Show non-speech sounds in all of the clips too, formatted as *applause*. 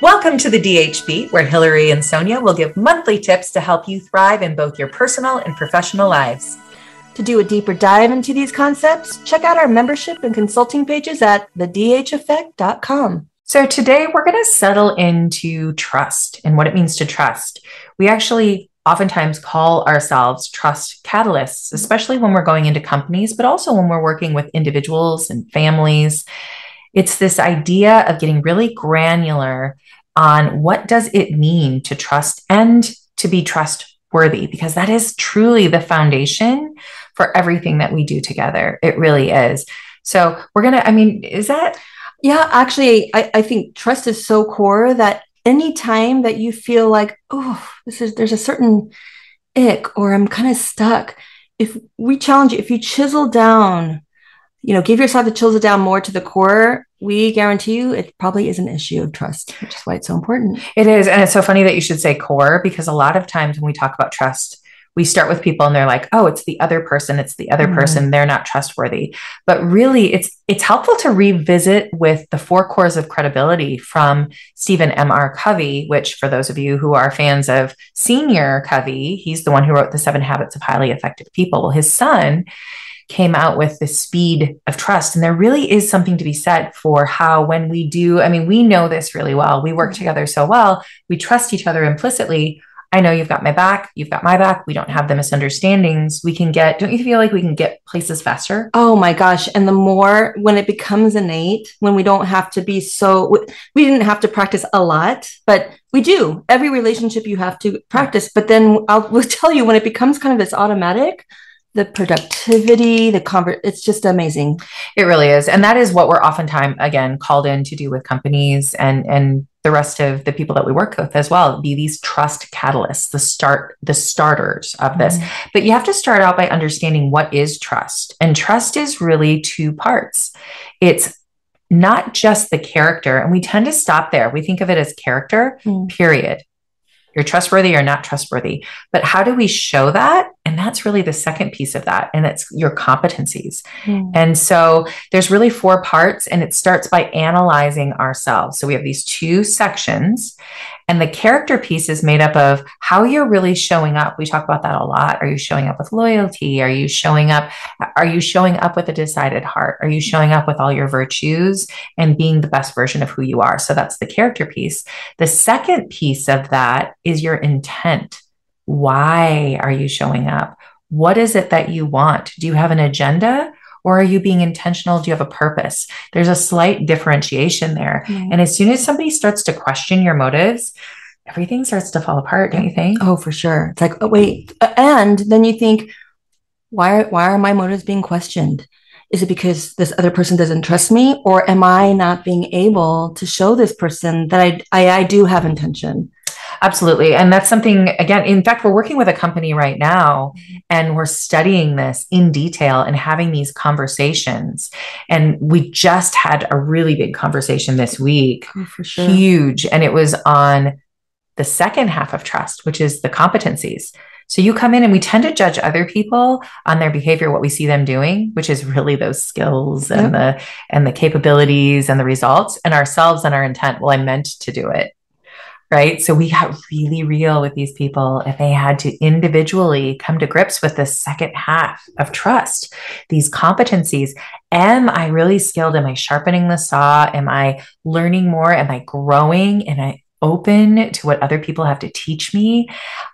Welcome to the DHB, where Hilary and Sonja will give monthly tips to help you thrive in both your personal and professional lives. To do a deeper dive into these concepts, check out our membership and consulting pages at thedheffect.com. So, today we're going to settle into trust and what it means to trust. We actually oftentimes call ourselves trust catalysts, especially when we're going into companies, but also when we're working with individuals and families. It's this idea of getting really granular on what does it mean to trust and to be trustworthy because that is truly the foundation for everything that we do together. It really is. So we're gonna, I mean, is that yeah, actually, I, I think trust is so core that anytime that you feel like, oh, this is there's a certain ick or I'm kind of stuck, if we challenge you, if you chisel down, you know, give yourself to chisel down more to the core, we guarantee you it probably is an issue of trust, which is why it's so important. It is. And it's so funny that you should say core because a lot of times when we talk about trust, we start with people and they're like oh it's the other person it's the other mm-hmm. person they're not trustworthy but really it's it's helpful to revisit with the four cores of credibility from stephen m r covey which for those of you who are fans of senior covey he's the one who wrote the seven habits of highly effective people well, his son came out with the speed of trust. And there really is something to be said for how, when we do, I mean, we know this really well. We work mm-hmm. together so well, we trust each other implicitly. I know you've got my back, you've got my back. We don't have the misunderstandings. We can get, don't you feel like we can get places faster? Oh my gosh. And the more when it becomes innate, when we don't have to be so, we didn't have to practice a lot, but we do. Every relationship you have to practice. But then I'll will tell you when it becomes kind of this automatic, the productivity, the convert, it's just amazing. It really is. And that is what we're oftentimes, again, called in to do with companies and, and the rest of the people that we work with as well be these trust catalysts the start the starters of this mm-hmm. but you have to start out by understanding what is trust and trust is really two parts it's not just the character and we tend to stop there we think of it as character mm. period you're trustworthy or not trustworthy. But how do we show that? And that's really the second piece of that. And it's your competencies. Mm. And so there's really four parts, and it starts by analyzing ourselves. So we have these two sections. And the character piece is made up of how you're really showing up. We talk about that a lot. Are you showing up with loyalty? Are you showing up? Are you showing up with a decided heart? Are you showing up with all your virtues and being the best version of who you are? So that's the character piece. The second piece of that is your intent. Why are you showing up? What is it that you want? Do you have an agenda? Or are you being intentional? Do you have a purpose? There's a slight differentiation there. Mm-hmm. And as soon as somebody starts to question your motives, everything starts to fall apart, don't you think? Oh, for sure. It's like, oh, wait. And then you think, why, why are my motives being questioned? Is it because this other person doesn't trust me? Or am I not being able to show this person that I, I, I do have intention? Absolutely. And that's something, again, in fact, we're working with a company right now and we're studying this in detail and having these conversations. And we just had a really big conversation this week, oh, for sure. huge. And it was on the second half of trust, which is the competencies. So you come in and we tend to judge other people on their behavior, what we see them doing, which is really those skills and the and the capabilities and the results, and ourselves and our intent. Well, I meant to do it right? So we got really real with these people if they had to individually come to grips with the second half of trust, these competencies. Am I really skilled? Am I sharpening the saw? Am I learning more? Am I growing? Am I open to what other people have to teach me?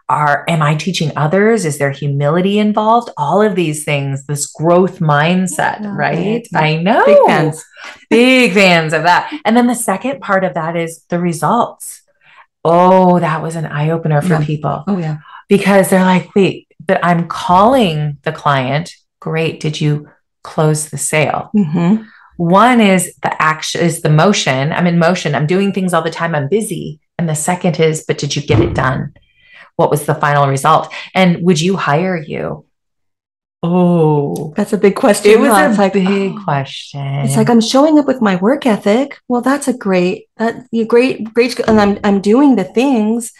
Are am I teaching others? Is there humility involved? All of these things, this growth mindset, right? I know. Big fans. Big fans of that. And then the second part of that is the results oh, that was an eye opener for yeah. people. Oh, yeah. Because they're like, wait, but I'm calling the client. Great. Did you close the sale? Mm-hmm. One is the action, is the motion. I'm in motion. I'm doing things all the time. I'm busy. And the second is, but did you get it done? What was the final result? And would you hire you? Oh, that's a big question. It was huh? a it's like, big oh. *gasps* question. It's like I'm showing up with my work ethic. Well, that's a great, that you great, great, and I'm I'm doing the things,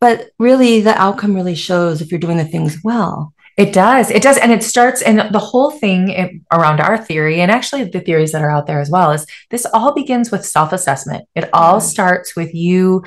but really the outcome really shows if you're doing the things well. It does. It does. And it starts, and the whole thing it, around our theory, and actually the theories that are out there as well, is this all begins with self assessment. It all mm-hmm. starts with you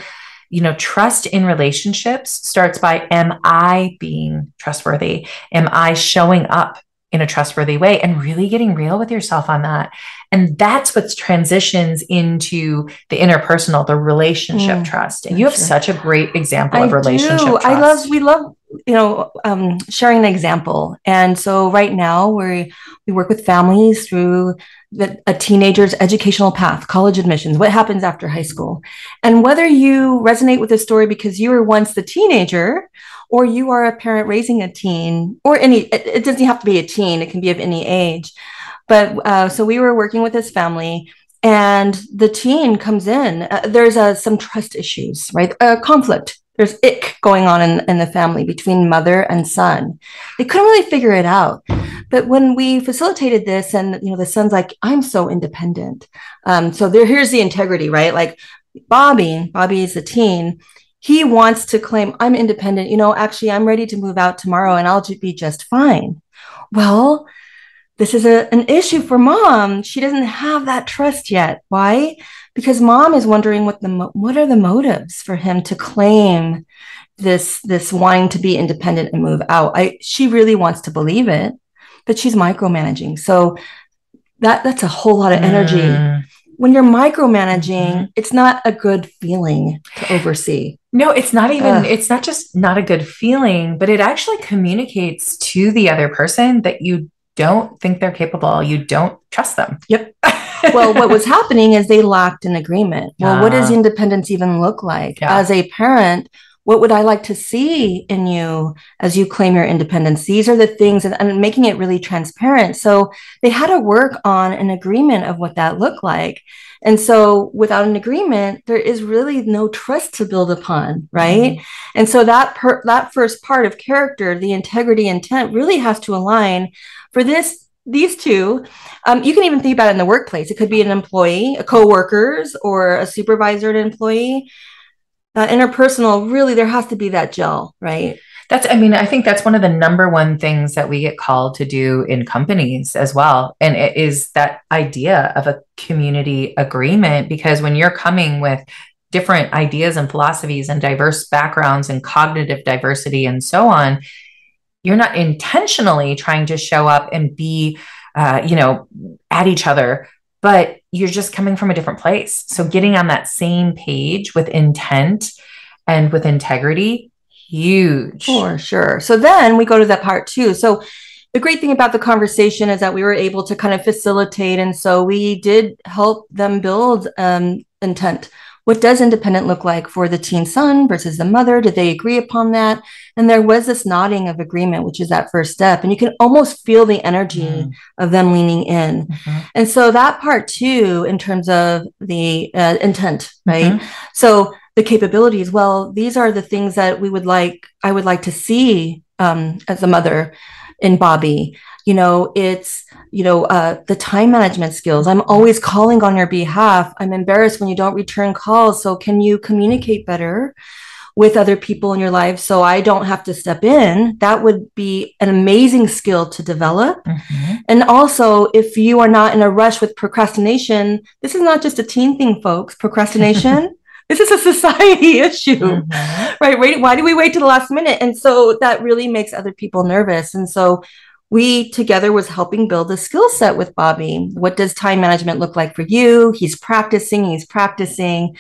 you know, trust in relationships starts by am I being trustworthy? Am I showing up in a trustworthy way and really getting real with yourself on that. And that's what transitions into the interpersonal, the relationship mm, trust. And you have sure. such a great example I of relationship do. trust. I love, we love, you know, um, sharing the example. And so right now we we work with families through the, a teenager's educational path, college admissions, what happens after high school. And whether you resonate with the story because you were once the teenager or you are a parent raising a teen, or any, it, it doesn't have to be a teen, it can be of any age. But uh, so we were working with this family and the teen comes in. Uh, there's uh, some trust issues, right? A conflict. There's ick going on in, in the family between mother and son. They couldn't really figure it out. But when we facilitated this, and you know, the son's like, "I'm so independent." Um, so there, here's the integrity, right? Like Bobby, Bobby is a teen he wants to claim i'm independent you know actually i'm ready to move out tomorrow and i'll be just fine well this is a, an issue for mom she doesn't have that trust yet why because mom is wondering what the what are the motives for him to claim this this wanting to be independent and move out i she really wants to believe it but she's micromanaging so that that's a whole lot of energy mm when you're micromanaging, mm-hmm. it's not a good feeling to oversee. No, it's not even, Ugh. it's not just not a good feeling, but it actually communicates to the other person that you don't think they're capable. You don't trust them. Yep. *laughs* *laughs* well, what was happening is they lacked an agreement. Well, uh, what does independence even look like? Yeah. As a parent, what would I like to see in you as you claim your independence? These are the things and, and, making it really transparent. So they had to work on an agreement of what that looked like. And so without an agreement, there is really no trust to build upon, right? Mm-hmm. And so that per, that first part of character, the integrity intent really has to align for this these two um, you can even think about it in the workplace. It could be an employee a co-workers or a supervisor an employee. That interpersonal really there has to be that gel right? That's i mean i think that's one of the number one things that we get called to do in companies as well. And it is that idea of a community agreement because when you're coming with different ideas and philosophies and diverse backgrounds and cognitive diversity and so on you're not intentionally trying to show up and be uh, you know at each other but you're just coming from a different place. So getting on that same page with intent and with integrity, huge. For sure. So then we go to that part two. So the great thing about the conversation is that we were able to kind of facilitate. And so we did help them build um, intent what does independent look like for the teen son versus the mother? Did they agree upon that? And there was this nodding of agreement, which is that first step. And you can almost feel the energy mm. of them leaning in. Mm-hmm. And so that part too, in terms of the uh, intent, right? Mm-hmm. So the capabilities, well, these are the things that we would like, I would like to see um, as a mother in Bobby you know it's you know uh, the time management skills. I'm always calling on your behalf. I'm embarrassed when you don't return calls. So can you communicate better with other people in your life so i don't have to step in? That would be an amazing skill to develop. Mm-hmm. and also if you are not in a rush with procrastination this is not just a teen thing folks. Procrastination *laughs* this is a society *laughs* issue mm-hmm. right? Wait why do we wait to the last minute? And so that really makes other people nervous. And so we together was helping build a skill set with Bobby. What does time management look like for you? He's practicing, he's practicing.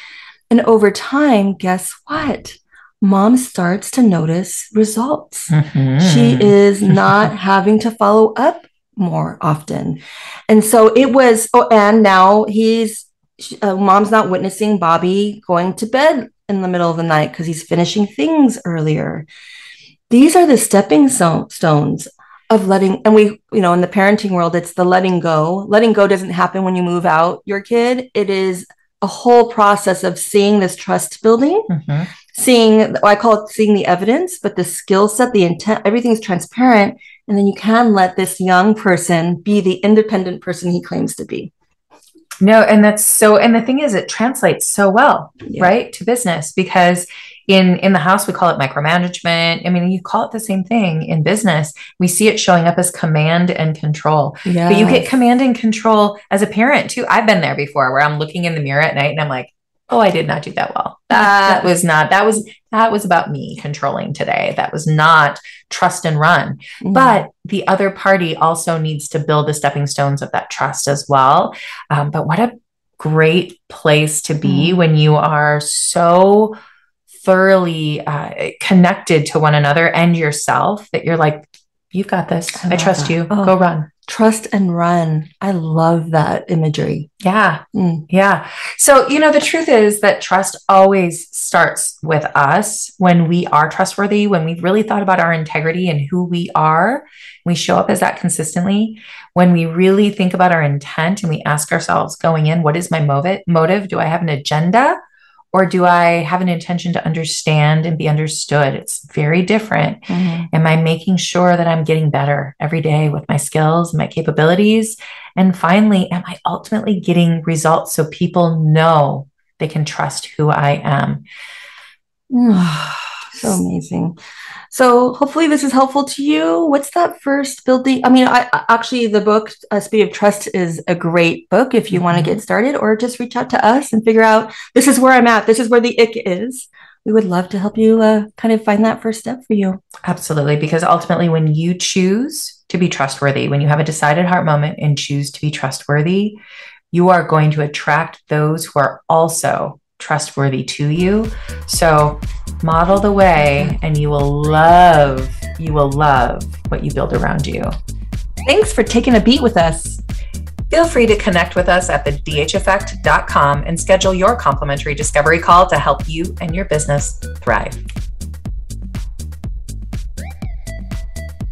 And over time, guess what? Mom starts to notice results. Mm-hmm. She is not *laughs* having to follow up more often. And so it was, oh, and now he's, uh, mom's not witnessing Bobby going to bed in the middle of the night because he's finishing things earlier. These are the stepping stones of letting and we you know in the parenting world it's the letting go. Letting go doesn't happen when you move out your kid. It is a whole process of seeing this trust building mm-hmm. seeing i call it seeing the evidence but the skill set the intent everything's transparent and then you can let this young person be the independent person he claims to be No, and that's so and the thing is it translates so well, yeah. right? To business because in in the house we call it micromanagement. I mean, you call it the same thing in business. We see it showing up as command and control. Yes. But you get command and control as a parent too. I've been there before where I'm looking in the mirror at night and I'm like, oh, I did not do that well. That was not, that was, that was about me controlling today. That was not trust and run. Mm-hmm. But the other party also needs to build the stepping stones of that trust as well. Um, but what a great place to be mm-hmm. when you are so thoroughly uh, connected to one another and yourself that you're like, you've got this. I, I trust that. you. Oh. Go run trust and run. I love that imagery. Yeah. Mm. Yeah. So, you know, the truth is that trust always starts with us when we are trustworthy, when we've really thought about our integrity and who we are. We show up as that consistently. When we really think about our intent and we ask ourselves going in, what is my motive? Motive? Do I have an agenda? Or do I have an intention to understand and be understood? It's very different. Mm-hmm. Am I making sure that I'm getting better every day with my skills, my capabilities? And finally, am I ultimately getting results so people know they can trust who I am? *sighs* so amazing. So hopefully this is helpful to you. What's that first building? I mean, I actually the book uh, Speed of Trust is a great book if you mm-hmm. want to get started, or just reach out to us and figure out this is where I'm at. This is where the ick is. We would love to help you uh, kind of find that first step for you. Absolutely, because ultimately, when you choose to be trustworthy, when you have a decided heart moment and choose to be trustworthy, you are going to attract those who are also trustworthy to you. So model the way and you will love, you will love what you build around you. Thanks for taking a beat with us. Feel free to connect with us at thedheffect.com and schedule your complimentary discovery call to help you and your business thrive.